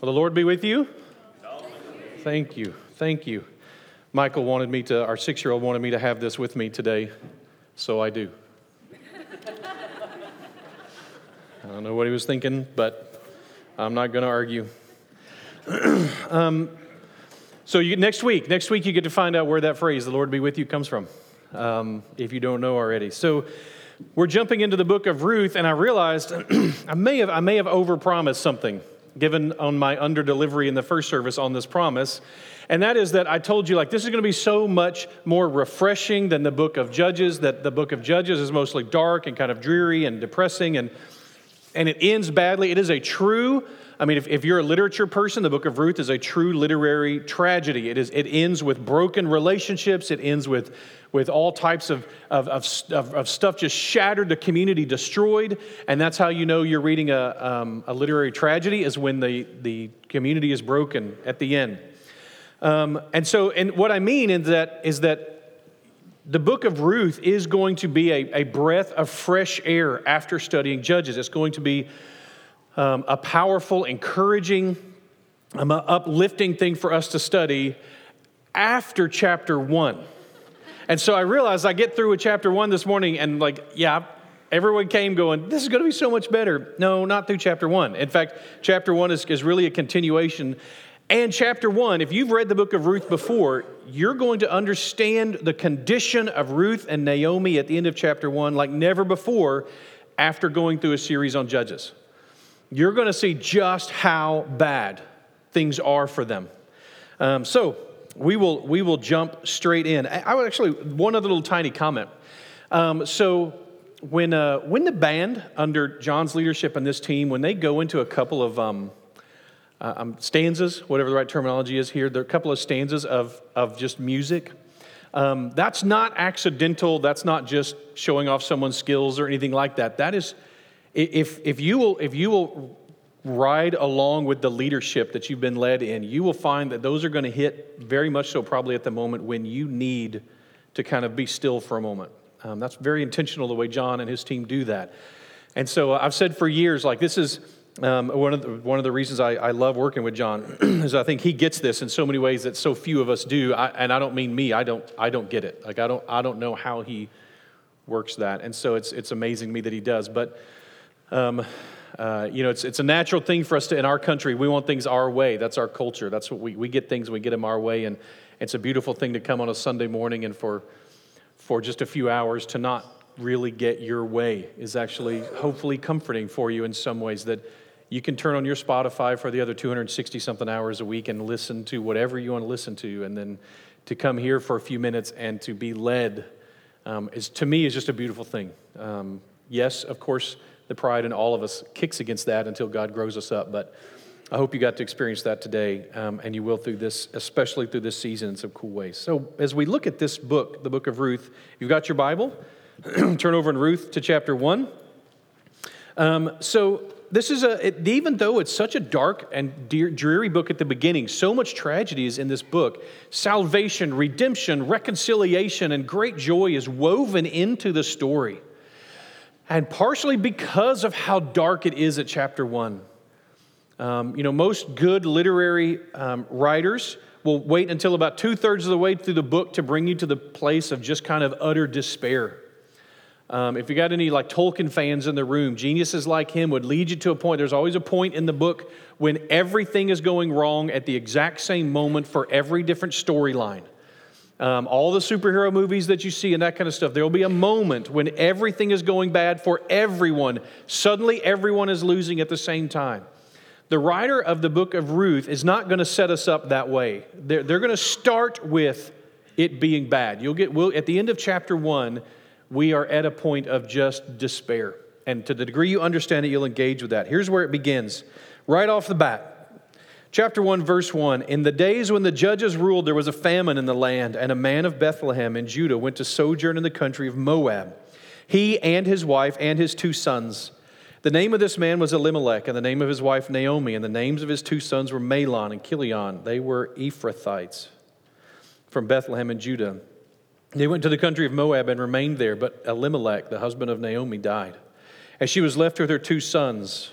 Will the Lord be with you? Thank you. Thank you. Michael wanted me to, our six year old wanted me to have this with me today, so I do. I don't know what he was thinking, but I'm not going to argue. um, so you, next week, next week you get to find out where that phrase, the Lord be with you, comes from, um, if you don't know already. So we're jumping into the book of Ruth, and I realized I may have, I may have overpromised something given on my under delivery in the first service on this promise. And that is that I told you, like, this is going to be so much more refreshing than the book of Judges, that the book of Judges is mostly dark and kind of dreary and depressing, and, and it ends badly. It is a true, I mean, if, if you're a literature person, the book of Ruth is a true literary tragedy. It, is, it ends with broken relationships, it ends with with all types of, of, of, of, stuff just shattered, the community destroyed. And that's how you know you're reading a, um, a literary tragedy, is when the, the community is broken at the end. Um, and so, and what I mean is that, is that the book of Ruth is going to be a, a breath of fresh air after studying Judges. It's going to be um, a powerful, encouraging, um, uplifting thing for us to study after chapter one. And so I realized I get through with chapter one this morning, and like, yeah, everyone came going, this is going to be so much better. No, not through chapter one. In fact, chapter one is, is really a continuation. And chapter one, if you've read the book of Ruth before, you're going to understand the condition of Ruth and Naomi at the end of chapter one like never before after going through a series on Judges. You're going to see just how bad things are for them. Um, so, we will, we will jump straight in. I would actually, one other little tiny comment. Um, so, when, uh, when the band, under John's leadership and this team, when they go into a couple of um, uh, um, stanzas, whatever the right terminology is here, there are a couple of stanzas of, of just music. Um, that's not accidental. That's not just showing off someone's skills or anything like that. That is, if, if, you, will, if you will ride along with the leadership that you've been led in, you will find that those are going to hit very much so probably at the moment when you need to kind of be still for a moment. Um, that's very intentional the way John and his team do that. And so uh, I've said for years, like, this is um, one, of the, one of the reasons I, I love working with John is I think he gets this in so many ways that so few of us do. I, and I don't mean me, I don't, I don't get it. Like, I don't, I don't know how he works that. And so it's, it's amazing to me that he does. But, um, uh, you know, it's, it's a natural thing for us to, in our country, we want things our way. That's our culture. That's what we, we get things, we get them our way. And it's a beautiful thing to come on a Sunday morning and for, for just a few hours to not really get your way is actually hopefully comforting for you in some ways that you can turn on your Spotify for the other 260 something hours a week and listen to whatever you want to listen to. And then to come here for a few minutes and to be led um, is, to me, is just a beautiful thing. Um, yes, of course, the pride in all of us kicks against that until God grows us up. But I hope you got to experience that today, um, and you will through this, especially through this season in some cool ways. So, as we look at this book, the book of Ruth, you've got your Bible, turn over in Ruth to chapter 1. Um, so, this is a, it, even though it's such a dark and dreary book at the beginning, so much tragedy is in this book. Salvation, redemption, reconciliation, and great joy is woven into the story and partially because of how dark it is at chapter one. Um, you know, most good literary um, writers will wait until about two thirds of the way through the book to bring you to the place of just kind of utter despair. Um, if you got any like Tolkien fans in the room, geniuses like him would lead you to a point. There's always a point in the book when everything is going wrong at the exact same moment for every different storyline. Um, all the superhero movies that you see and that kind of stuff, there will be a moment when everything is going bad for everyone. Suddenly, everyone is losing at the same time. The writer of the book of Ruth is not going to set us up that way. They're, they're going to start with it being bad. You'll get, we'll, at the end of chapter one, we are at a point of just despair. And to the degree you understand it, you'll engage with that. Here's where it begins right off the bat. Chapter 1, verse 1 In the days when the judges ruled, there was a famine in the land, and a man of Bethlehem in Judah went to sojourn in the country of Moab, he and his wife and his two sons. The name of this man was Elimelech, and the name of his wife Naomi, and the names of his two sons were Mahlon and Chilion. They were Ephrathites from Bethlehem in Judah. They went to the country of Moab and remained there, but Elimelech, the husband of Naomi, died. And she was left with her two sons,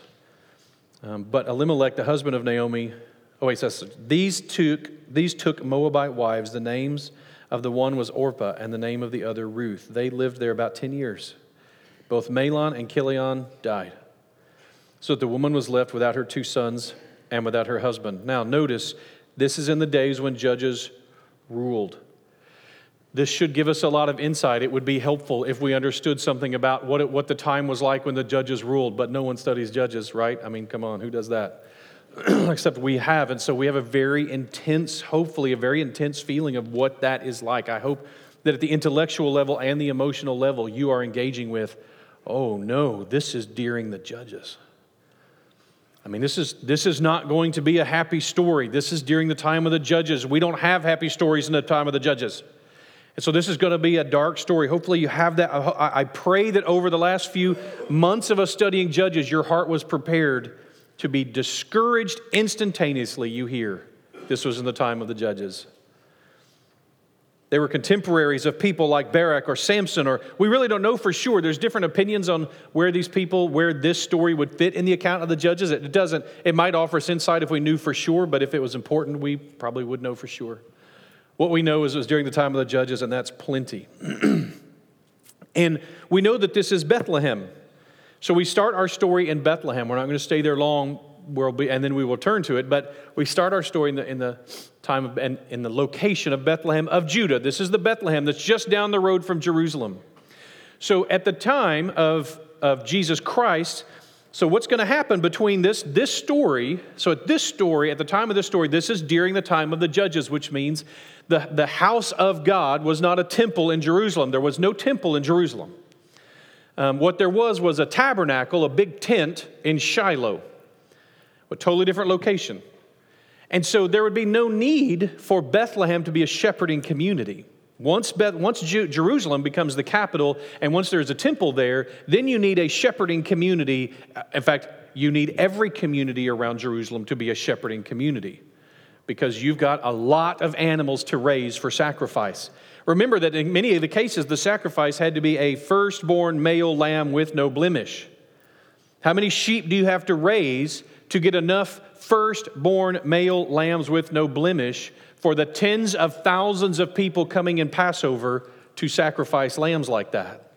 Um, but Elimelech, the husband of Naomi, oh wait, says these took these took Moabite wives. The names of the one was Orpah, and the name of the other Ruth. They lived there about ten years. Both Mahlon and Chilion died, so the woman was left without her two sons and without her husband. Now notice, this is in the days when judges ruled. This should give us a lot of insight. It would be helpful if we understood something about what, it, what the time was like when the judges ruled, but no one studies judges, right? I mean, come on, who does that? Except we have. And so we have a very intense, hopefully, a very intense feeling of what that is like. I hope that at the intellectual level and the emotional level, you are engaging with, oh no, this is during the judges. I mean, this is, this is not going to be a happy story. This is during the time of the judges. We don't have happy stories in the time of the judges. And so this is going to be a dark story. Hopefully, you have that. I pray that over the last few months of us studying Judges, your heart was prepared to be discouraged instantaneously. You hear this was in the time of the Judges. They were contemporaries of people like Barak or Samson, or we really don't know for sure. There's different opinions on where these people, where this story would fit in the account of the judges. It doesn't, it might offer us insight if we knew for sure, but if it was important, we probably would know for sure. What we know is it was during the time of the judges, and that's plenty. and we know that this is Bethlehem. So we start our story in Bethlehem. We're not going to stay there long, we'll be, and then we will turn to it. But we start our story in the, in the time of, and in the location of Bethlehem of Judah. This is the Bethlehem that's just down the road from Jerusalem. So at the time of, of Jesus Christ, so what's going to happen between this, this story? So at this story, at the time of this story, this is during the time of the judges, which means the, the house of God was not a temple in Jerusalem. There was no temple in Jerusalem. Um, what there was was a tabernacle, a big tent in Shiloh, a totally different location. And so there would be no need for Bethlehem to be a shepherding community. Once, Beth, once Ju- Jerusalem becomes the capital and once there's a temple there, then you need a shepherding community. In fact, you need every community around Jerusalem to be a shepherding community because you've got a lot of animals to raise for sacrifice. Remember that in many of the cases, the sacrifice had to be a firstborn male lamb with no blemish. How many sheep do you have to raise to get enough firstborn male lambs with no blemish for the tens of thousands of people coming in Passover to sacrifice lambs like that?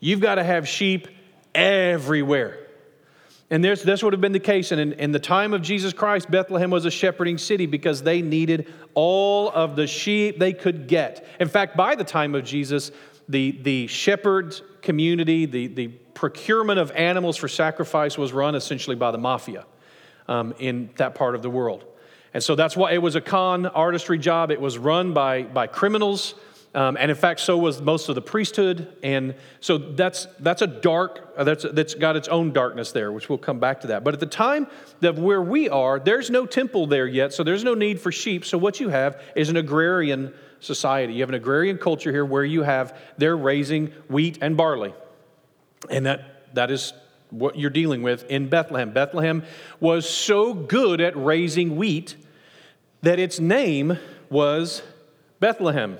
You've got to have sheep everywhere. And this this would have been the case. And in, in, the time of Jesus Christ, Bethlehem was a shepherding city because they needed all of the sheep they could get. In fact, by the time of Jesus, the, the shepherd community, the, the procurement of animals for sacrifice was run essentially by the mafia um, in that part of the world. And so that's why it was a con artistry job. It was run by, by criminals. Um, and in fact, so was most of the priesthood. And so that's, that's a dark, uh, that's, that's got its own darkness there, which we'll come back to that. But at the time of where we are, there's no temple there yet, so there's no need for sheep. So what you have is an agrarian society. You have an agrarian culture here where you have, they're raising wheat and barley. And that, that is what you're dealing with in Bethlehem. Bethlehem was so good at raising wheat that its name was Bethlehem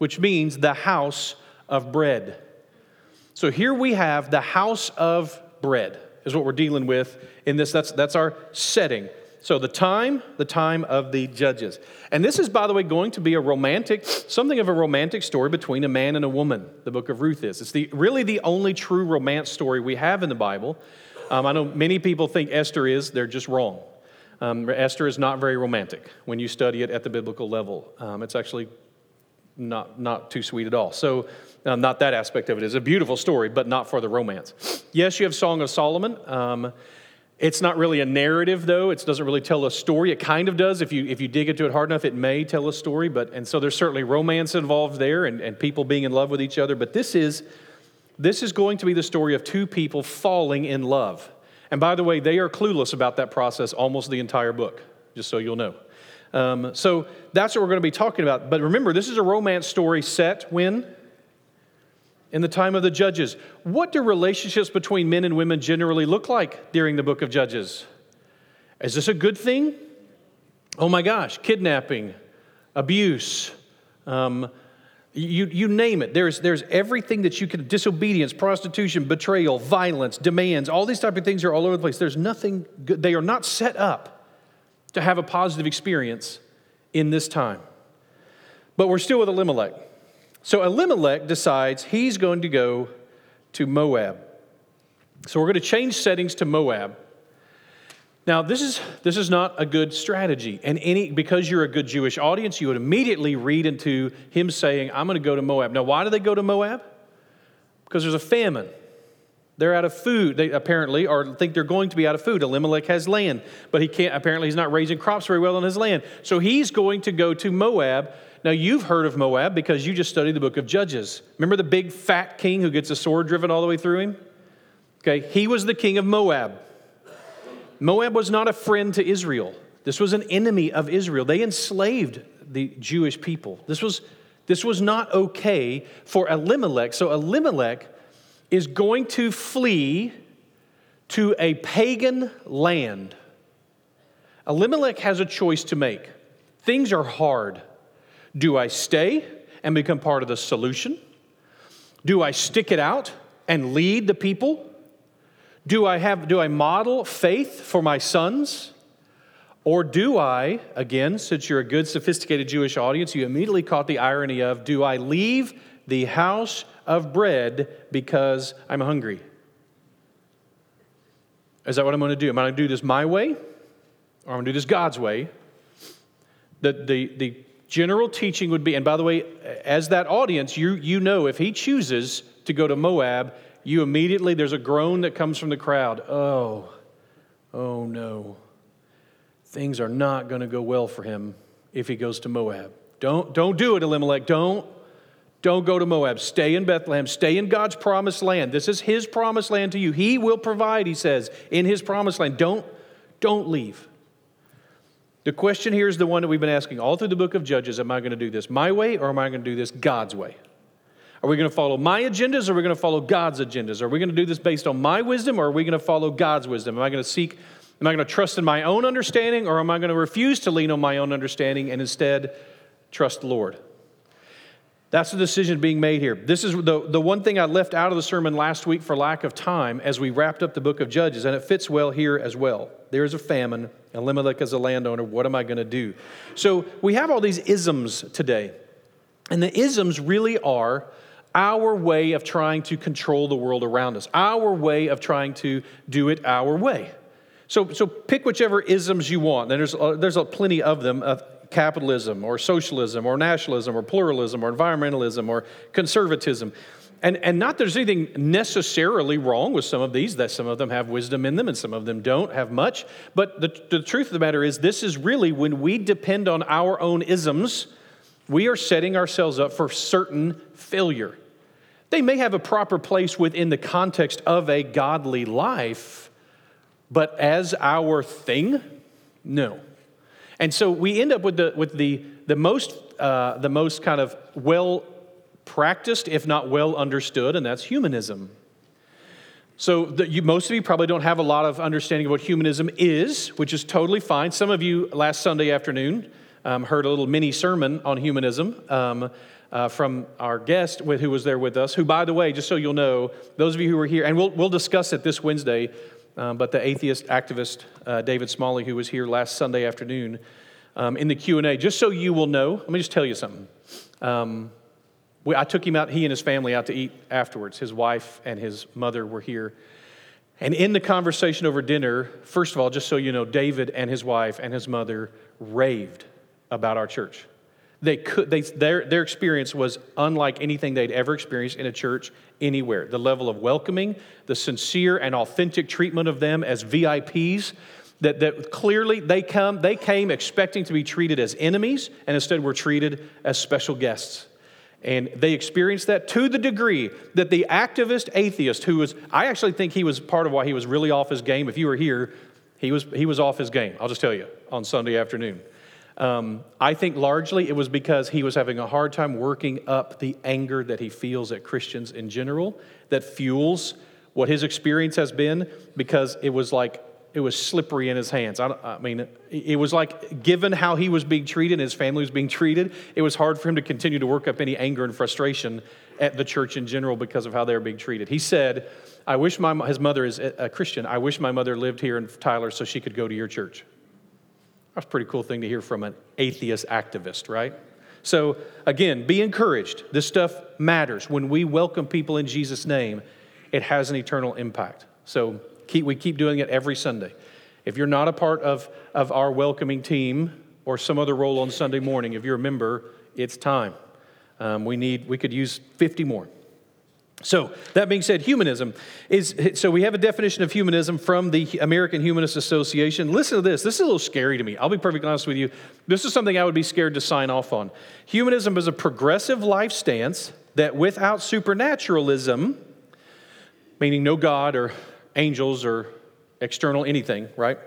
which means the house of bread. So here we have the house of bread, is what we're dealing with in this. That's, that's our setting. So the time, the time of the judges. And this is, by the way, going to be a romantic, something of a romantic story between a man and a woman, the book of Ruth is. It's the, really the only true romance story we have in the Bible. Um, I know many people think Esther is, they're just wrong. Um, Esther is not very romantic when you study it at the biblical level. Um, it's actually not, not too sweet at all. So, uh, not that aspect of it. It's a beautiful story, but not for the romance. Yes, you have Song of Solomon. Um, it's not really a narrative, though. It doesn't really tell a story. It kind of does. If you, if you dig into it hard enough, it may tell a story. But, and so there's certainly romance involved there and, and people being in love with each other. But this is, this is going to be the story of two people falling in love. And by the way, they are clueless about that process almost the entire book, just so you'll know. Um, so that's what we're going to be talking about. But remember, this is a romance story set when? In the time of the judges. What do relationships between men and women generally look like during the book of Judges? Is this a good thing? Oh my gosh, kidnapping, abuse, um, You, you name it. There's, there's everything that you can disobedience, prostitution, betrayal, violence, demands, all these type of things are all over the place. There's nothing good. They are not set up to have a positive experience in this time. But we're still with Elimelech. So Elimelech decides he's going to go to Moab. So we're going to change settings to Moab. Now, this is, this is not a good strategy. And any, because you're a good Jewish audience, you would immediately read into him saying, I'm going to go to Moab. Now, why do they go to Moab? Because there's a famine. They're out of food, they apparently, or think they're going to be out of food. Elimelech has land, but he can't, apparently, he's not raising crops very well on his land. So he's going to go to Moab. Now, you've heard of Moab because you just studied the book of Judges. Remember the big fat king who gets a sword driven all the way through him? Okay, he was the king of Moab. Moab was not a friend to Israel. This was an enemy of Israel. They enslaved the Jewish people. This was, this was not okay for Elimelech. So Elimelech is going to flee to a pagan land. Elimelech has a choice to make. Things are hard. Do I stay and become part of the solution? Do I stick it out and lead the people? Do I have do I model faith for my sons? Or do I, again, since you're a good, sophisticated Jewish audience, you immediately caught the irony of, do I leave the house of bread because I'm hungry? Is that what I'm going to do? Am I going to do this my way? Or I'm going to do this God's way? The, the, the general teaching would be, and by the way, as that audience, you, you know if he chooses to go to Moab, you immediately, there's a groan that comes from the crowd. Oh, oh no. Things are not going to go well for him if he goes to Moab. Don't, don't do it, Elimelech. Don't, don't go to Moab. Stay in Bethlehem. Stay in God's promised land. This is his promised land to you. He will provide, he says, in his promised land. Don't, don't leave. The question here is the one that we've been asking all through the book of Judges Am I going to do this my way or am I going to do this God's way? Are we going to follow my agendas or are we going to follow God's agendas? Are we going to do this based on my wisdom or are we going to follow God's wisdom? Am I going to seek, am I going to trust in my own understanding or am I going to refuse to lean on my own understanding and instead trust the Lord? That's the decision being made here. This is the, the one thing I left out of the sermon last week for lack of time as we wrapped up the book of Judges, and it fits well here as well. There is a famine. And Elimelech is a landowner. What am I going to do? So we have all these isms today. And the isms really are our way of trying to control the world around us, our way of trying to do it our way. So, so pick whichever isms you want. And there's, uh, there's a plenty of them capitalism or socialism or nationalism or pluralism or environmentalism or conservatism. And, and not there's anything necessarily wrong with some of these, that some of them have wisdom in them and some of them don't have much. But the, the truth of the matter is, this is really when we depend on our own isms, we are setting ourselves up for certain failure. They may have a proper place within the context of a godly life, but as our thing, no. And so we end up with the, with the, the, most, uh, the most kind of well practiced, if not well understood, and that's humanism. So the, you, most of you probably don't have a lot of understanding of what humanism is, which is totally fine. Some of you last Sunday afternoon um, heard a little mini sermon on humanism. Um, uh, from our guest with, who was there with us, who, by the way, just so you'll know, those of you who were here, and we'll, we'll discuss it this Wednesday, um, but the atheist activist uh, David Smalley, who was here last Sunday afternoon um, in the Q&A, just so you will know, let me just tell you something. Um, we, I took him out, he and his family out to eat afterwards. His wife and his mother were here. And in the conversation over dinner, first of all, just so you know, David and his wife and his mother raved about our church. They could, they, their, their experience was unlike anything they'd ever experienced in a church anywhere. The level of welcoming, the sincere and authentic treatment of them as VIPs, that, that clearly they, come, they came expecting to be treated as enemies, and instead were treated as special guests. And they experienced that to the degree that the activist atheist, who was, I actually think he was part of why he was really off his game. If you were here, he was, he was off his game, I'll just tell you, on Sunday afternoon. Um, I think largely it was because he was having a hard time working up the anger that he feels at Christians in general that fuels what his experience has been because it was like it was slippery in his hands. I, I, mean, it was like, given how he was being treated and his family was being treated, it was hard for him to continue to work up any anger and frustration at the church in general because of how they were being treated. He said, I wish my, his mother is a Christian. I wish my mother lived here in Tyler so she could go to your church. That's a pretty cool thing to hear from an atheist activist, right? So, again, be encouraged. This stuff matters. When we welcome people in Jesus' name, it has an eternal impact. So, keep, we keep doing it every Sunday. If you're not a part of, of our welcoming team or some other role on Sunday morning, if you're a member, it's time. Um, we need, we could use 50 more. So, that being said, humanism is so we have a definition of humanism from the American Humanist Association. Listen to this. This is a little scary to me. I'll be perfectly honest with you. This is something I would be scared to sign off on. Humanism is a progressive life stance that without supernaturalism, meaning no God or angels or external anything, right?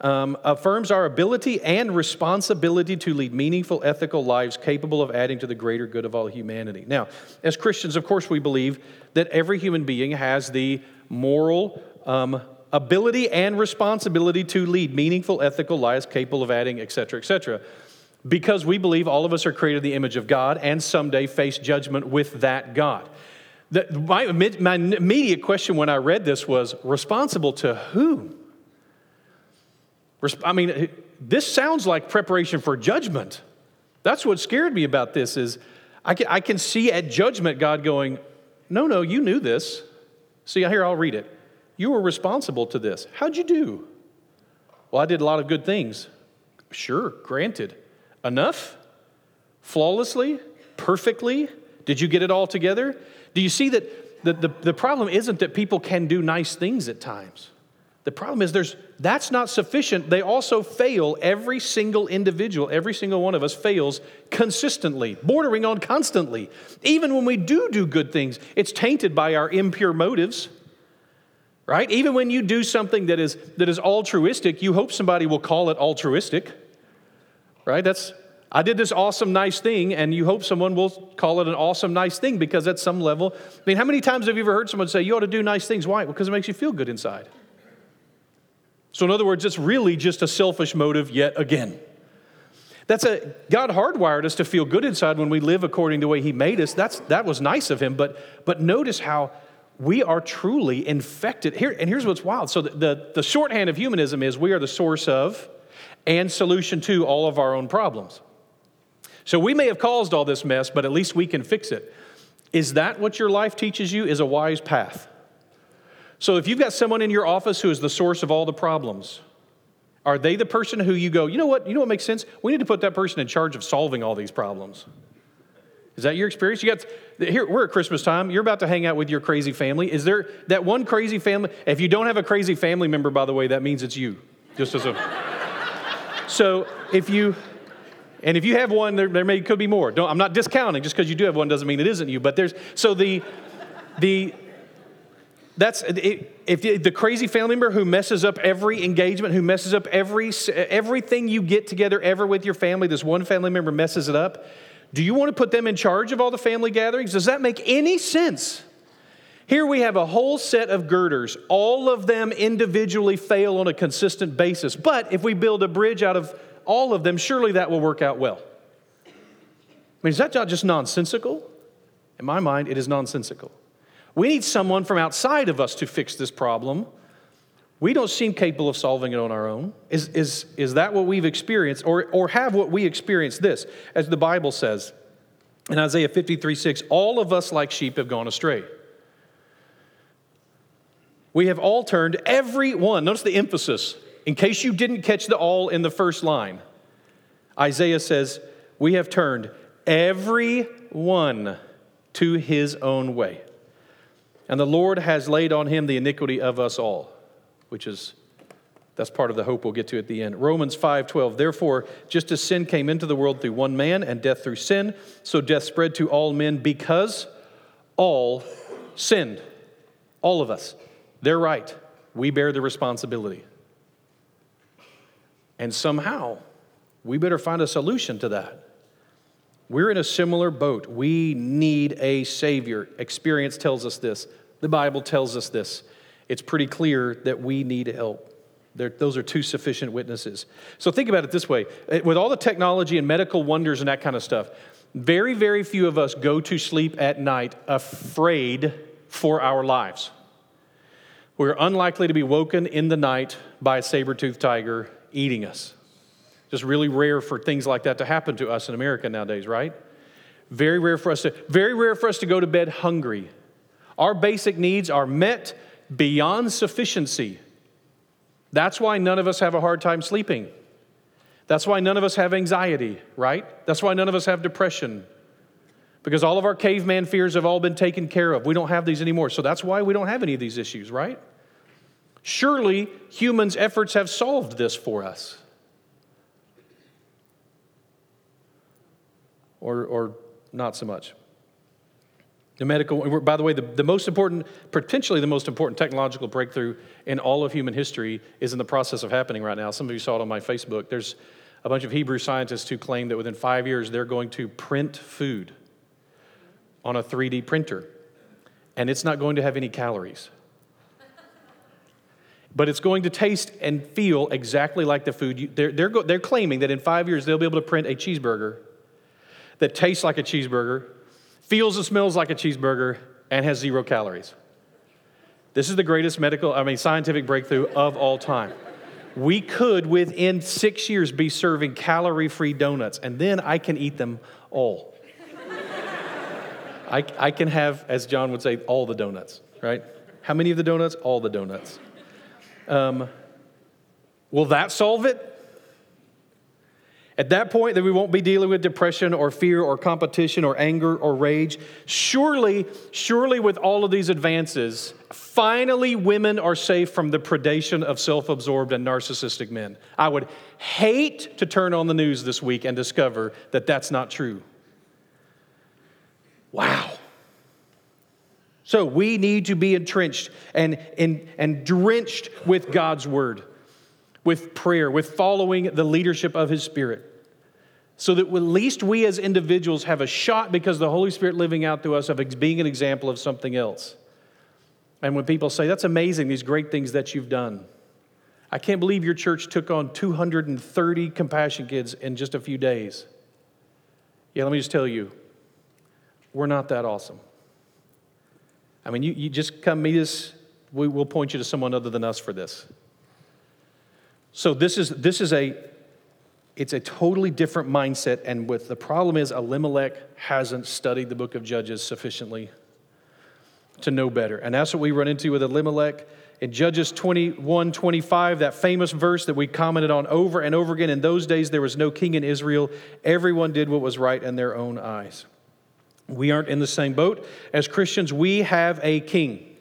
Um, affirms our ability and responsibility to lead meaningful, ethical lives capable of adding to the greater good of all humanity. Now, as Christians, of course, we believe that every human being has the moral um, ability and responsibility to lead meaningful, ethical lives capable of adding, et cetera, et cetera. Because we believe all of us are created in the image of God and someday face judgment with that God. The, my, my immediate question when I read this was responsible to whom? I mean, this sounds like preparation for judgment. That's what scared me about this is I can, I can see at judgment God going, no, no, you knew this. See, here, I'll read it. You were responsible to this. How'd you do? Well, I did a lot of good things. Sure, granted. Enough? Flawlessly? Perfectly? Did you get it all together? Do you see that the, the, the problem isn't that people can do nice things at times? The problem is there's that's not sufficient. They also fail. Every single individual, every single one of us fails consistently, bordering on constantly. Even when we do do good things, it's tainted by our impure motives. Right? Even when you do something that is that is altruistic, you hope somebody will call it altruistic. Right? That's I did this awesome, nice thing, and you hope someone will call it an awesome, nice thing because at some level, I mean, how many times have you ever heard someone say, You ought to do nice things? Why? Because it makes you feel good inside. So, in other words, it's really just a selfish motive yet again. That's a God hardwired us to feel good inside when we live according to the way He made us. That's that was nice of Him, but but notice how we are truly infected. Here, and here's what's wild. So the, the, the shorthand of humanism is we are the source of and solution to all of our own problems. So we may have caused all this mess, but at least we can fix it. Is that what your life teaches you? Is a wise path? So if you've got someone in your office who is the source of all the problems, are they the person who you go, you know what, you know what makes sense? We need to put that person in charge of solving all these problems. Is that your experience? You got here. We're at Christmas time. You're about to hang out with your crazy family. Is there that one crazy family? If you don't have a crazy family member, by the way, that means it's you. Just as a. so if you, and if you have one, there, there may could be more. Don't, I'm not discounting. Just because you do have one doesn't mean it isn't you. But there's so the, the that's if the crazy family member who messes up every engagement, who messes up every everything you get together ever with your family. This one family member messes it up. Do you want to put them in charge of all the family gatherings? Does that make any sense? Here we have a whole set of girders. All of them individually fail on a consistent basis. But if we build a bridge out of all of them, surely that will work out well. I mean, is that not just nonsensical? In my mind, it is nonsensical. We need someone from outside of us to fix this problem. We don't seem capable of solving it on our own. Is, is, is that what we've experienced? Or, or have what we experienced this? As the Bible says in Isaiah 53 6, all of us like sheep have gone astray. We have all turned, every one, notice the emphasis, in case you didn't catch the all in the first line. Isaiah says, We have turned every one to his own way. And the Lord has laid on him the iniquity of us all, which is that's part of the hope we'll get to at the end. Romans 5:12. Therefore, just as sin came into the world through one man and death through sin, so death spread to all men because all sinned. All of us. They're right. We bear the responsibility. And somehow, we better find a solution to that. We're in a similar boat. We need a Savior. Experience tells us this, the Bible tells us this. It's pretty clear that we need help. They're, those are two sufficient witnesses. So think about it this way eh, with all the technology and medical wonders and that kind of stuff, very, very few of us go to sleep at night afraid for our lives. We're unlikely to be woken in the night by a saber toothed tiger eating us. Just really rare for things like that to happen to us in America nowadays, right? Very rare for us to, very rare for us to go to bed hungry. Our basic needs are met beyond sufficiency. That's why none of us have a hard time sleeping. That's why none of us have anxiety, right? That's why none of us have depression. Because all of our caveman fears have all been taken care of. We don't have these anymore. So that's why we don't have any of these issues, right? Surely humans' efforts have solved this for us. Or, or not so much. The medical, by the way, the, the most important, potentially the most important technological breakthrough in all of human history is in the process of happening right now. Some of you saw it on my Facebook. There's a bunch of Hebrew scientists who claim that within five years they're going to print food on a 3D printer, and it's not going to have any calories. But it's going to taste and feel exactly like the food. You, they're, they're, they're claiming that in five years they'll be able to print a cheeseburger that tastes like a cheeseburger, feels and smells like a cheeseburger, and has zero calories. This is the greatest medical, I mean, scientific breakthrough of all time. We could, within six years, be serving calorie free donuts, and then I can eat them all. I, I can have, as John would say, all the donuts, right? How many of the donuts? All the donuts. Um, will that solve it? At that point, that we won't be dealing with depression or fear or competition or anger or rage. Surely, surely, with all of these advances, finally women are safe from the predation of self absorbed and narcissistic men. I would hate to turn on the news this week and discover that that's not true. Wow. So we need to be entrenched and, and, and drenched with God's word with prayer, with following the leadership of His Spirit. So that at least we as individuals have a shot because the Holy Spirit living out through us of being an example of something else. And when people say, That's amazing, these great things that you've done. I can't believe your church took on 230 compassion kids in just a few days. Yeah, let me just tell you, we're not that awesome. I mean, you, you just come meet us, we will point you to someone other than us for this. So this is this is a it's a totally different mindset and with the problem is Elimelech hasn't studied the book of Judges sufficiently to know better. And that's what we run into with Elimelech in Judges 21 25, that famous verse that we commented on over and over again. In those days, there was no king in Israel. Everyone did what was right in their own eyes. We aren't in the same boat. As Christians, we have a king.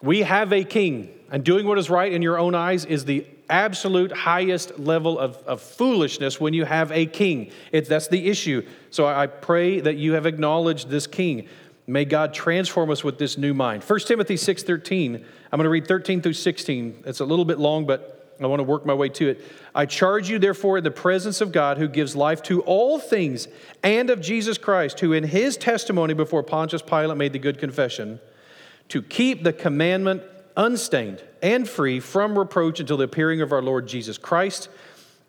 We have a king. And doing what is right in your own eyes is the absolute highest level of, of foolishness when you have a king. It, that's the issue. So I pray that you have acknowledged this king. May God transform us with this new mind. 1 Timothy 6:13. I'm going to read 13 through 16. It's a little bit long, but I want to work my way to it. I charge you, therefore, in the presence of God, who gives life to all things, and of Jesus Christ, who in his testimony before Pontius Pilate made the good confession, to keep the commandment unstained and free from reproach until the appearing of our Lord Jesus Christ,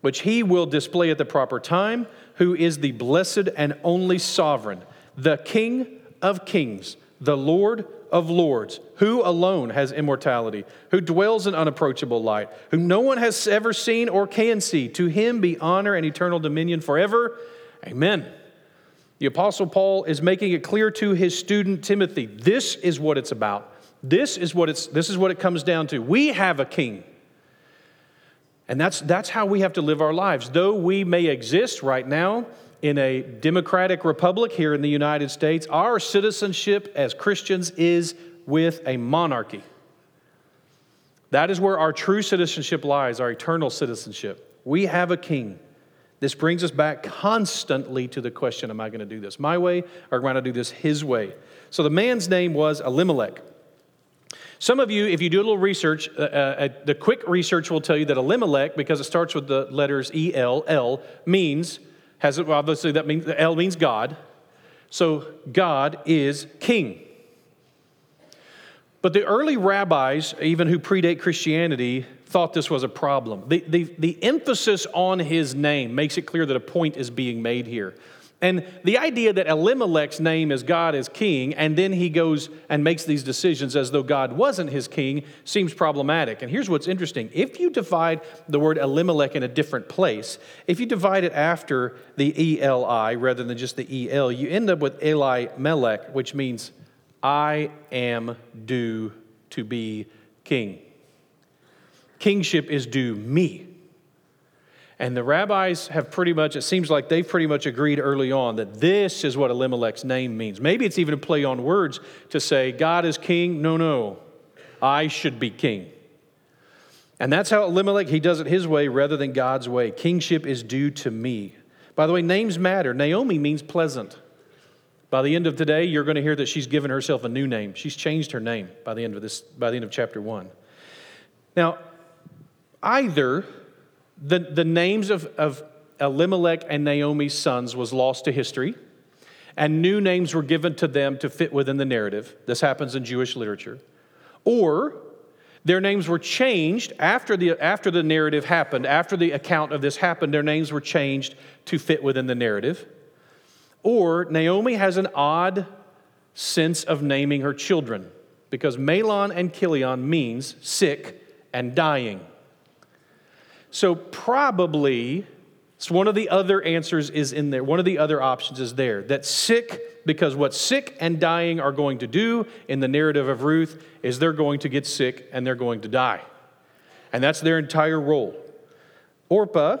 which he will display at the proper time, who is the blessed and only sovereign, the King of kings, the Lord of lords, who alone has immortality, who dwells in unapproachable light, whom no one has ever seen or can see. To him be honor and eternal dominion forever. Amen. The Apostle Paul is making it clear to his student Timothy this is what it's about. This is what, it's, this is what it comes down to. We have a king. And that's, that's how we have to live our lives. Though we may exist right now in a democratic republic here in the United States, our citizenship as Christians is with a monarchy. That is where our true citizenship lies, our eternal citizenship. We have a king. This brings us back constantly to the question Am I going to do this my way or am I going to do this his way? So the man's name was Elimelech. Some of you, if you do a little research, uh, uh, the quick research will tell you that Elimelech, because it starts with the letters E L L, means, has obviously that means, L means God. So God is king. But the early rabbis, even who predate Christianity, thought this was a problem. The, the, the emphasis on his name makes it clear that a point is being made here. And the idea that Elimelech's name is God as king, and then he goes and makes these decisions as though God wasn't his king, seems problematic. And here's what's interesting if you divide the word Elimelech in a different place, if you divide it after the ELI rather than just the EL, you end up with Eli Melech, which means I am due to be king. Kingship is due me. And the rabbis have pretty much, it seems like they've pretty much agreed early on that this is what Elimelech's name means. Maybe it's even a play on words to say, God is king. No, no, I should be king. And that's how Elimelech, he does it his way rather than God's way. Kingship is due to me. By the way, names matter. Naomi means pleasant. By the end of today, you're going to hear that she's given herself a new name. She's changed her name by the end of this, by the end of chapter one. Now, either the, the names of, of Elimelech and Naomi's sons was lost to history, and new names were given to them to fit within the narrative. This happens in Jewish literature. Or their names were changed after the, after the narrative happened, after the account of this happened, their names were changed to fit within the narrative. Or Naomi has an odd sense of naming her children because Mahlon and Chilion means sick and dying. So, probably, one of the other answers is in there. One of the other options is there that sick, because what sick and dying are going to do in the narrative of Ruth is they're going to get sick and they're going to die. And that's their entire role. Orpah,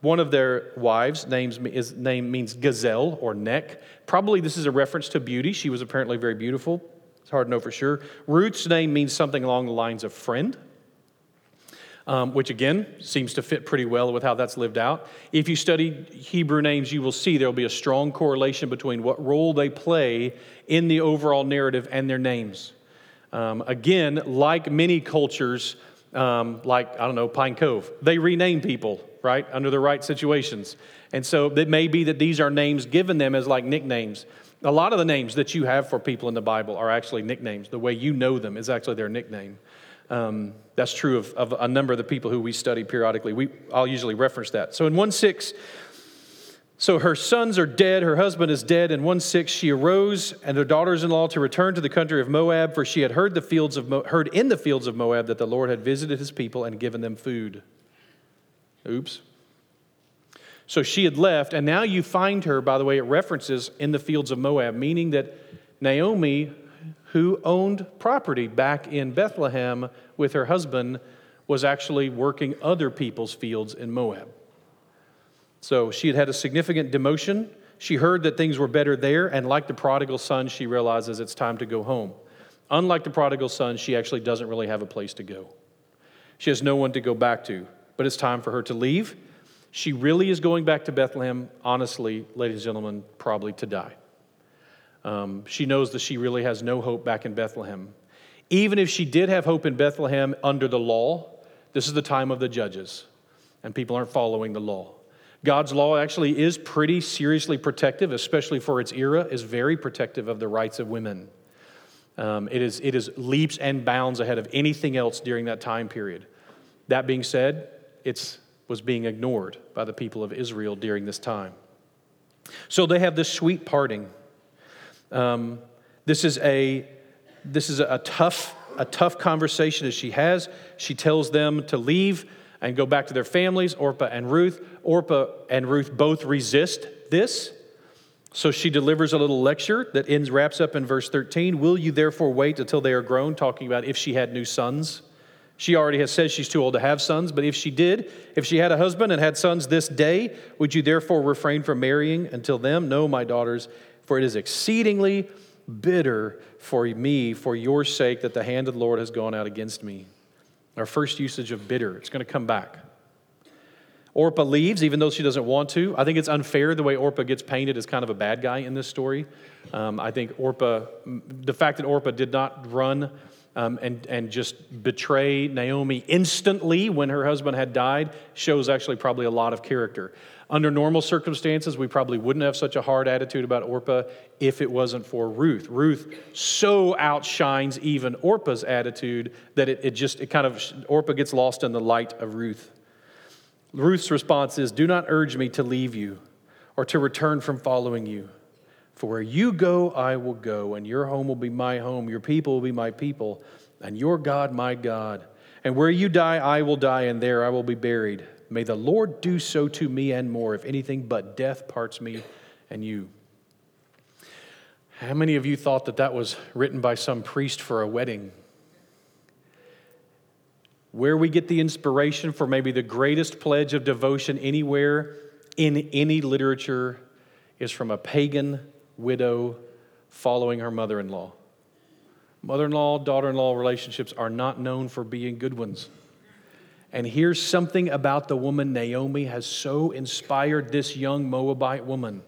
one of their wives, names, is, name means gazelle or neck. Probably this is a reference to beauty. She was apparently very beautiful. It's hard to know for sure. Ruth's name means something along the lines of friend um, which again seems to fit pretty well with how that's lived out. If you study Hebrew names, you will see there will be a strong correlation between what role they play in the overall narrative and their names. Um, again, like many cultures, um, like, I don't know, Pine Cove, they rename people, right, under the right situations. And so it may be that these are names given them as like nicknames. A lot of the names that you have for people in the Bible are actually nicknames. The way you know them is actually their nickname. Um, that's true of, of, a number of the people who we study periodically. We, I'll usually reference that. So in 1 6, so her sons are dead, her husband is dead. In 1 6, she arose and her daughters in law to return to the country of Moab, for she had heard, the fields of Mo- heard in the fields of Moab that the Lord had visited his people and given them food. Oops. So she had left, and now you find her, by the way, it references in the fields of Moab, meaning that Naomi who owned property back in Bethlehem with her husband, was actually working other people's fields in Moab. So she had had a significant demotion. She heard that things were better there, and like the prodigal son, she realizes it's time to go home. Unlike the prodigal son, she actually doesn't really have a place to go. She has no one to go back to, but it's time for her to leave. She really is going back to Bethlehem, honestly, ladies and gentlemen, probably to die. Um, she knows that she really has no hope back in Bethlehem. Even if she did have hope in Bethlehem under the law, this is the time of the judges, and people aren't following the law. God's law actually is pretty seriously protective, especially for its era, is very protective of the rights of women. Um, it, is, it is leaps and bounds ahead of anything else during that time period. That being said, it was being ignored by the people of Israel during this time. So they have this sweet parting. Um, this is a this is a tough a tough conversation as she has. She tells them to leave and go back to their families. Orpah and Ruth. Orpah and Ruth both resist this. So she delivers a little lecture that ends wraps up in verse 13. Will you therefore wait until they are grown? Talking about if she had new sons. She already has said she's too old to have sons, but if she did, if she had a husband and had sons this day, would you therefore refrain from marrying until them? No, my daughters, for it is exceedingly bitter for me, for your sake, that the hand of the Lord has gone out against me. Our first usage of bitter, it's going to come back. Orpah leaves, even though she doesn't want to. I think it's unfair the way Orpah gets painted as kind of a bad guy in this story. Um, I think Orpah, the fact that Orpah did not run um, and, and just betray Naomi instantly when her husband had died shows actually probably a lot of character. Under normal circumstances, we probably wouldn't have such a hard attitude about Orpah if it wasn't for Ruth. Ruth so outshines even Orpah's attitude that it, it just, it kind of, Orpah gets lost in the light of Ruth. Ruth's response is Do not urge me to leave you or to return from following you. For where you go, I will go, and your home will be my home, your people will be my people, and your God my God. And where you die, I will die, and there I will be buried. May the Lord do so to me and more, if anything but death parts me and you. How many of you thought that that was written by some priest for a wedding? Where we get the inspiration for maybe the greatest pledge of devotion anywhere in any literature is from a pagan widow following her mother in law. Mother in law, daughter in law relationships are not known for being good ones. And here's something about the woman Naomi has so inspired this young Moabite woman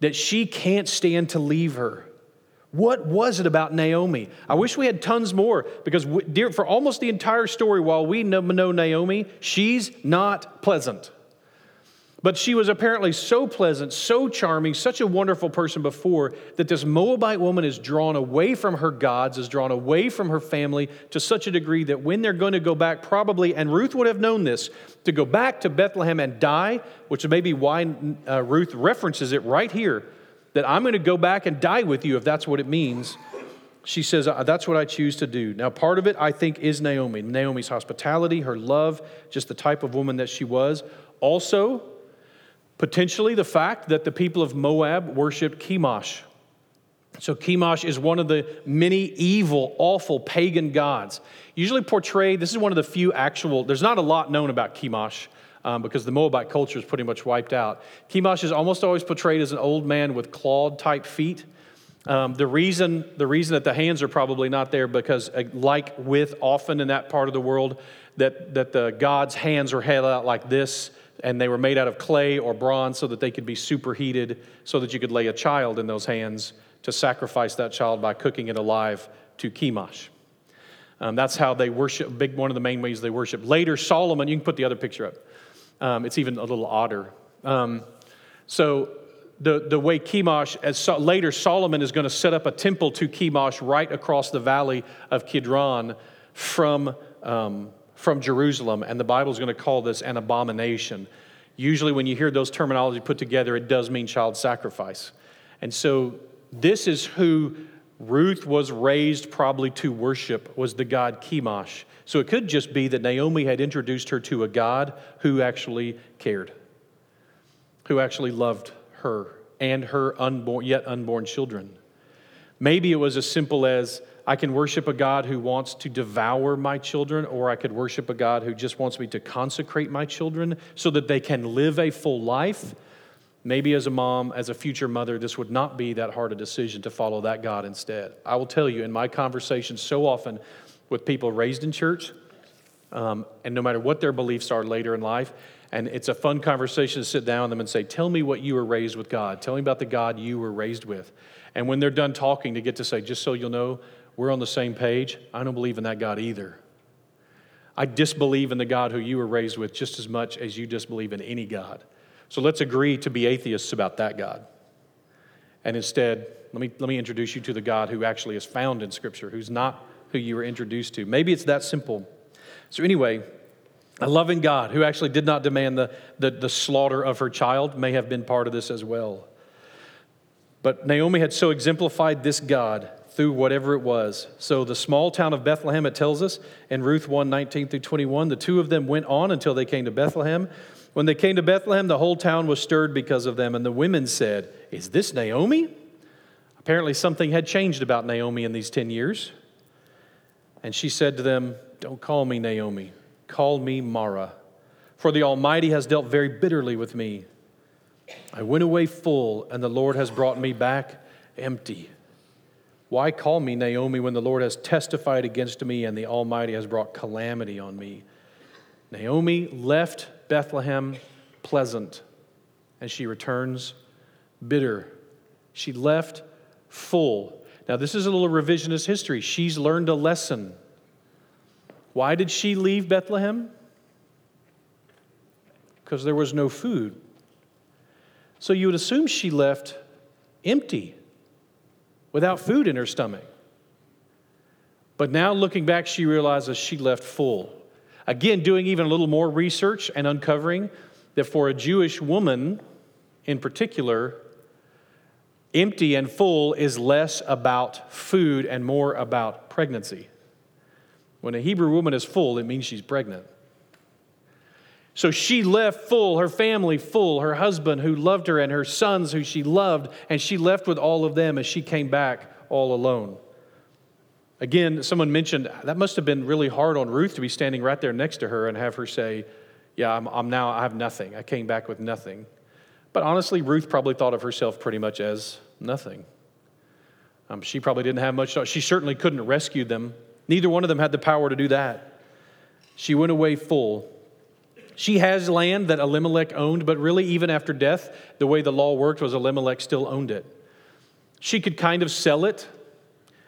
that she can't stand to leave her. What was it about Naomi? I wish we had tons more because dear, for almost the entire story, while we know Naomi, she's not pleasant. But she was apparently so pleasant, so charming, such a wonderful person before that this Moabite woman is drawn away from her gods, is drawn away from her family to such a degree that when they're going to go back, probably, and Ruth would have known this, to go back to Bethlehem and die, which may be why uh, Ruth references it right here, that I'm going to go back and die with you if that's what it means. She says, uh, That's what I choose to do. Now, part of it, I think, is Naomi. Naomi's hospitality, her love, just the type of woman that she was. Also, Potentially the fact that the people of Moab worshiped Chemosh. So, Chemosh is one of the many evil, awful pagan gods. Usually portrayed, this is one of the few actual, there's not a lot known about Chemosh um, because the Moabite culture is pretty much wiped out. Chemosh is almost always portrayed as an old man with clawed type feet. Um, the, reason, the reason that the hands are probably not there because, uh, like with often in that part of the world, that, that the god's hands are held out like this and they were made out of clay or bronze so that they could be superheated, so that you could lay a child in those hands to sacrifice that child by cooking it alive to Chemosh. Um, that's how they worship, big one of the main ways they worship. Later, Solomon, you can put the other picture up. Um, it's even a little odder. Um, so, the, the way Chemosh, as so, later Solomon is going to set up a temple to Chemosh right across the valley of Kidron from um, from Jerusalem, and the Bible is going to call this an abomination. Usually, when you hear those terminology put together, it does mean child sacrifice. And so, this is who Ruth was raised probably to worship was the god Chemosh. So it could just be that Naomi had introduced her to a God who actually cared, who actually loved her and her unborn, yet unborn children. Maybe it was as simple as I can worship a God who wants to devour my children, or I could worship a God who just wants me to consecrate my children so that they can live a full life. Maybe as a mom, as a future mother, this would not be that hard a decision to follow that God instead. I will tell you in my conversations so often with people raised in church, um, and no matter what their beliefs are later in life, and it's a fun conversation to sit down with them and say, Tell me what you were raised with God. Tell me about the God you were raised with. And when they're done talking, to get to say, Just so you'll know, we're on the same page. I don't believe in that God either. I disbelieve in the God who you were raised with just as much as you disbelieve in any God. So let's agree to be atheists about that God. And instead, let me, let me introduce you to the God who actually is found in Scripture, who's not who you were introduced to. Maybe it's that simple. So, anyway, a loving God who actually did not demand the, the, the slaughter of her child may have been part of this as well. But Naomi had so exemplified this God through whatever it was. So the small town of Bethlehem, it tells us in Ruth 1 19 through 21, the two of them went on until they came to Bethlehem. When they came to Bethlehem, the whole town was stirred because of them, and the women said, Is this Naomi? Apparently, something had changed about Naomi in these 10 years. And she said to them, Don't call me Naomi, call me Mara, for the Almighty has dealt very bitterly with me. I went away full, and the Lord has brought me back empty. Why call me Naomi when the Lord has testified against me and the Almighty has brought calamity on me? Naomi left Bethlehem pleasant, and she returns bitter. She left full. Now, this is a little revisionist history. She's learned a lesson. Why did she leave Bethlehem? Because there was no food. So you would assume she left empty, without food in her stomach. But now looking back, she realizes she left full. Again, doing even a little more research and uncovering that for a Jewish woman in particular, empty and full is less about food and more about pregnancy. When a Hebrew woman is full, it means she's pregnant. So she left full, her family full, her husband who loved her, and her sons who she loved, and she left with all of them as she came back all alone. Again, someone mentioned that must have been really hard on Ruth to be standing right there next to her and have her say, Yeah, I'm, I'm now, I have nothing. I came back with nothing. But honestly, Ruth probably thought of herself pretty much as nothing. Um, she probably didn't have much. She certainly couldn't rescue them. Neither one of them had the power to do that. She went away full. She has land that Elimelech owned, but really, even after death, the way the law worked was Elimelech still owned it. She could kind of sell it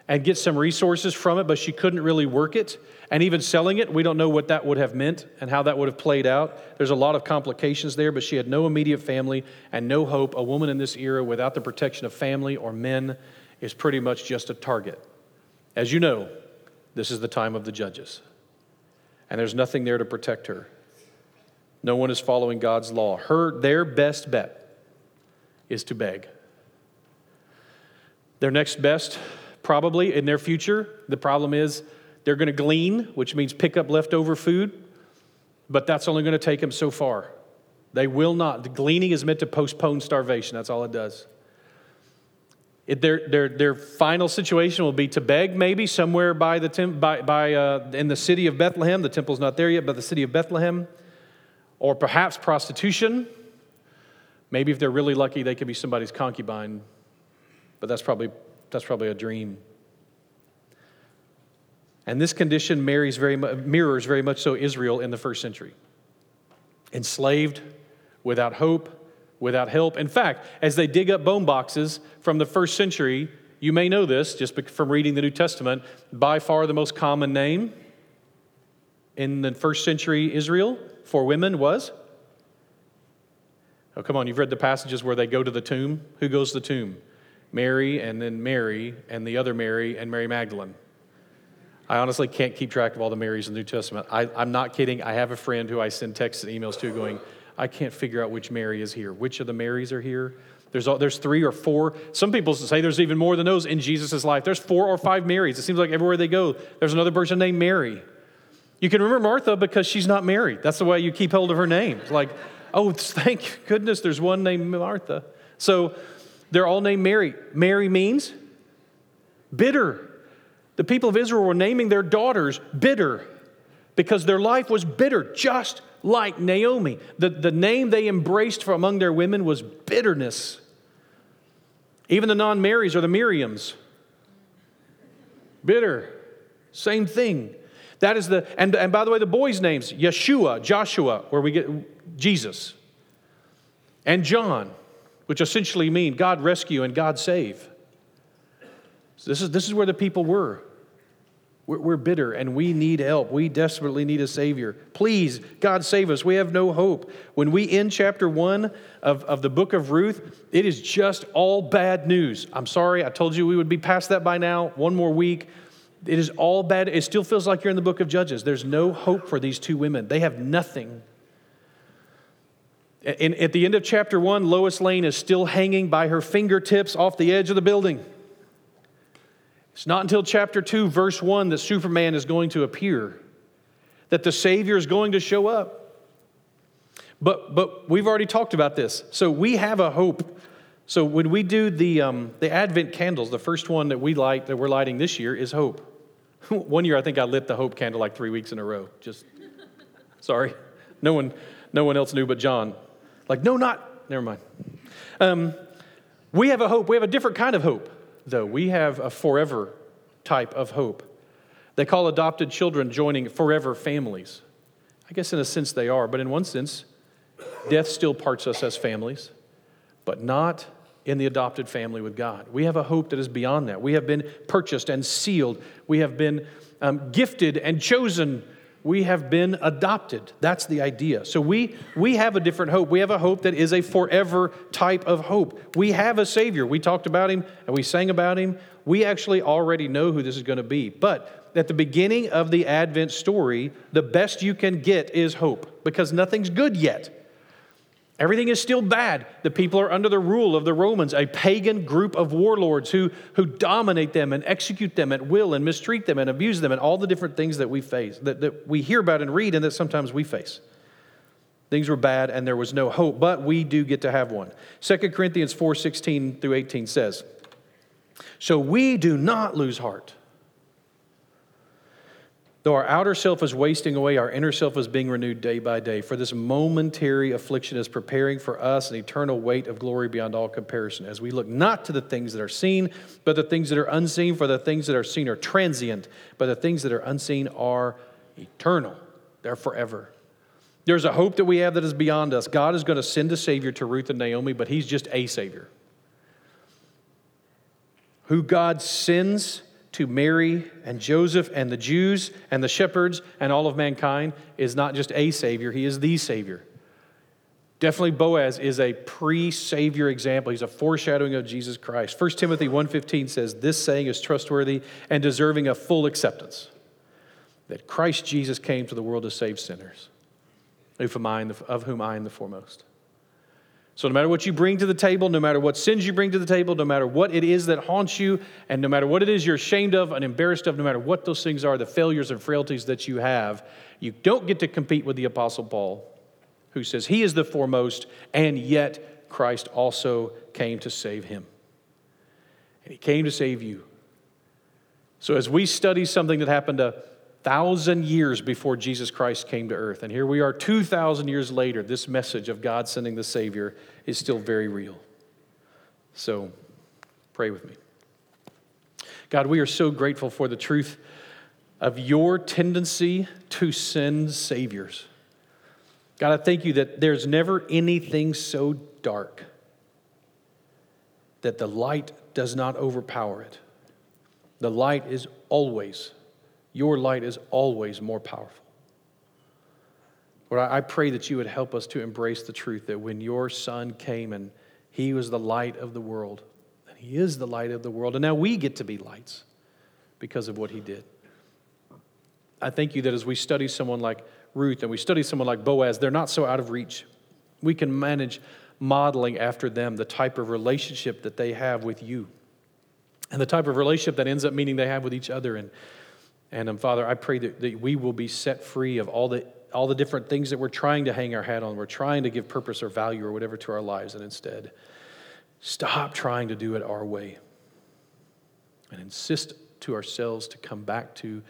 and get some resources from it, but she couldn't really work it. And even selling it, we don't know what that would have meant and how that would have played out. There's a lot of complications there, but she had no immediate family and no hope. A woman in this era without the protection of family or men is pretty much just a target. As you know, this is the time of the judges, and there's nothing there to protect her. No one is following God's law. Her, their best bet is to beg. Their next best, probably in their future, the problem is they're going to glean, which means pick up leftover food, but that's only going to take them so far. They will not. The gleaning is meant to postpone starvation. That's all it does. It, their, their, their final situation will be to beg, maybe somewhere by the tem- by, by, uh, in the city of Bethlehem. The temple's not there yet, but the city of Bethlehem. Or perhaps prostitution. Maybe if they're really lucky, they could be somebody's concubine. But that's probably, that's probably a dream. And this condition very, mirrors very much so Israel in the first century. Enslaved, without hope, without help. In fact, as they dig up bone boxes from the first century, you may know this just from reading the New Testament, by far the most common name in the first century Israel for women was? Oh, come on, you've read the passages where they go to the tomb. Who goes to the tomb? Mary, and then Mary, and the other Mary, and Mary Magdalene. I honestly can't keep track of all the Marys in the New Testament. I, am not kidding. I have a friend who I send texts and emails to going, I can't figure out which Mary is here. Which of the Marys are here? There's, there's three or four. Some people say there's even more than those in Jesus' life. There's four or five Marys. It seems like everywhere they go, there's another person named Mary. You can remember Martha because she's not married. That's the way you keep hold of her name. Like, oh, thank goodness there's one named Martha. So they're all named Mary. Mary means bitter. The people of Israel were naming their daughters bitter because their life was bitter, just like Naomi. The, the name they embraced from among their women was bitterness. Even the non Marys or the Miriams. Bitter. Same thing. That is the, and, and by the way, the boys' names Yeshua, Joshua, where we get Jesus, and John, which essentially mean God rescue and God save. So this, is, this is where the people were. We're bitter and we need help. We desperately need a Savior. Please, God, save us. We have no hope. When we end chapter one of, of the book of Ruth, it is just all bad news. I'm sorry, I told you we would be past that by now. One more week. It is all bad. It still feels like you're in the book of Judges. There's no hope for these two women, they have nothing. In, at the end of chapter one, Lois Lane is still hanging by her fingertips off the edge of the building. It's not until chapter 2, verse 1, that Superman is going to appear, that the Savior is going to show up. But, but we've already talked about this. So we have a hope. So when we do the, um, the Advent candles, the first one that we light, that we're lighting this year, is hope. one year I think I lit the hope candle like three weeks in a row. Just, sorry. No one, no one else knew but John. Like, no, not, never mind. Um, we have a hope. We have a different kind of hope though. We have a forever type of hope. They call adopted children joining forever families. I guess in a sense they are, but in one sense, death still parts us as families, but not in the adopted family with God. We have a hope that is beyond that. We have been purchased and sealed. We have been um, gifted and chosen. We have been adopted. That's the idea. So we, we have a different hope. We have a hope that is a forever type of hope. We have a Savior. We talked about Him and we sang about Him. We actually already know who this is going to be. But at the beginning of the Advent story, the best you can get is hope because nothing's good yet. Everything is still bad. The people are under the rule of the Romans, a pagan group of warlords who, who dominate them and execute them at will and mistreat them and abuse them and all the different things that we face, that, that we hear about and read and that sometimes we face. Things were bad and there was no hope, but we do get to have one. 2 Corinthians 4 16 through 18 says, So we do not lose heart. Though our outer self is wasting away, our inner self is being renewed day by day. For this momentary affliction is preparing for us an eternal weight of glory beyond all comparison, as we look not to the things that are seen, but the things that are unseen. For the things that are seen are transient, but the things that are unseen are eternal. They're forever. There's a hope that we have that is beyond us. God is going to send a Savior to Ruth and Naomi, but He's just a Savior. Who God sends to Mary and Joseph and the Jews and the shepherds and all of mankind is not just a Savior, He is the Savior. Definitely Boaz is a pre-savior example. He's a foreshadowing of Jesus Christ. 1 Timothy 1:15 says this saying is trustworthy and deserving of full acceptance. That Christ Jesus came to the world to save sinners, of whom I am the foremost. So, no matter what you bring to the table, no matter what sins you bring to the table, no matter what it is that haunts you, and no matter what it is you're ashamed of and embarrassed of, no matter what those things are, the failures and frailties that you have, you don't get to compete with the Apostle Paul, who says he is the foremost, and yet Christ also came to save him. And he came to save you. So, as we study something that happened to thousand years before Jesus Christ came to earth. And here we are 2,000 years later. This message of God sending the Savior is still very real. So pray with me. God, we are so grateful for the truth of your tendency to send Saviors. God, I thank you that there's never anything so dark that the light does not overpower it. The light is always your light is always more powerful. Lord, I pray that you would help us to embrace the truth that when your Son came and he was the light of the world, and he is the light of the world, and now we get to be lights because of what he did. I thank you that as we study someone like Ruth and we study someone like Boaz, they're not so out of reach. We can manage modeling after them the type of relationship that they have with you and the type of relationship that ends up meaning they have with each other. And and um, Father, I pray that, that we will be set free of all the, all the different things that we're trying to hang our hat on. We're trying to give purpose or value or whatever to our lives, and instead, stop trying to do it our way and insist to ourselves to come back to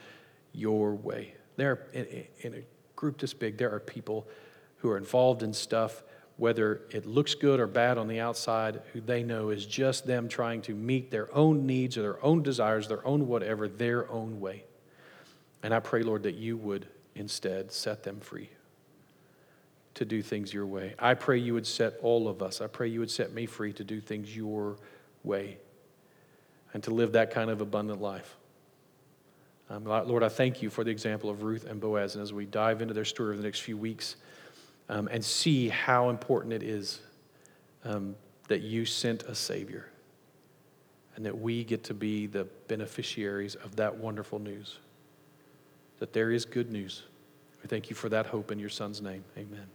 your way. There, in, in a group this big, there are people who are involved in stuff, whether it looks good or bad on the outside, who they know is just them trying to meet their own needs or their own desires, their own whatever, their own way. And I pray, Lord, that you would instead set them free to do things your way. I pray you would set all of us, I pray you would set me free to do things your way and to live that kind of abundant life. Um, Lord, I thank you for the example of Ruth and Boaz. And as we dive into their story over the next few weeks um, and see how important it is um, that you sent a Savior and that we get to be the beneficiaries of that wonderful news that there is good news. We thank you for that hope in your Son's name. Amen.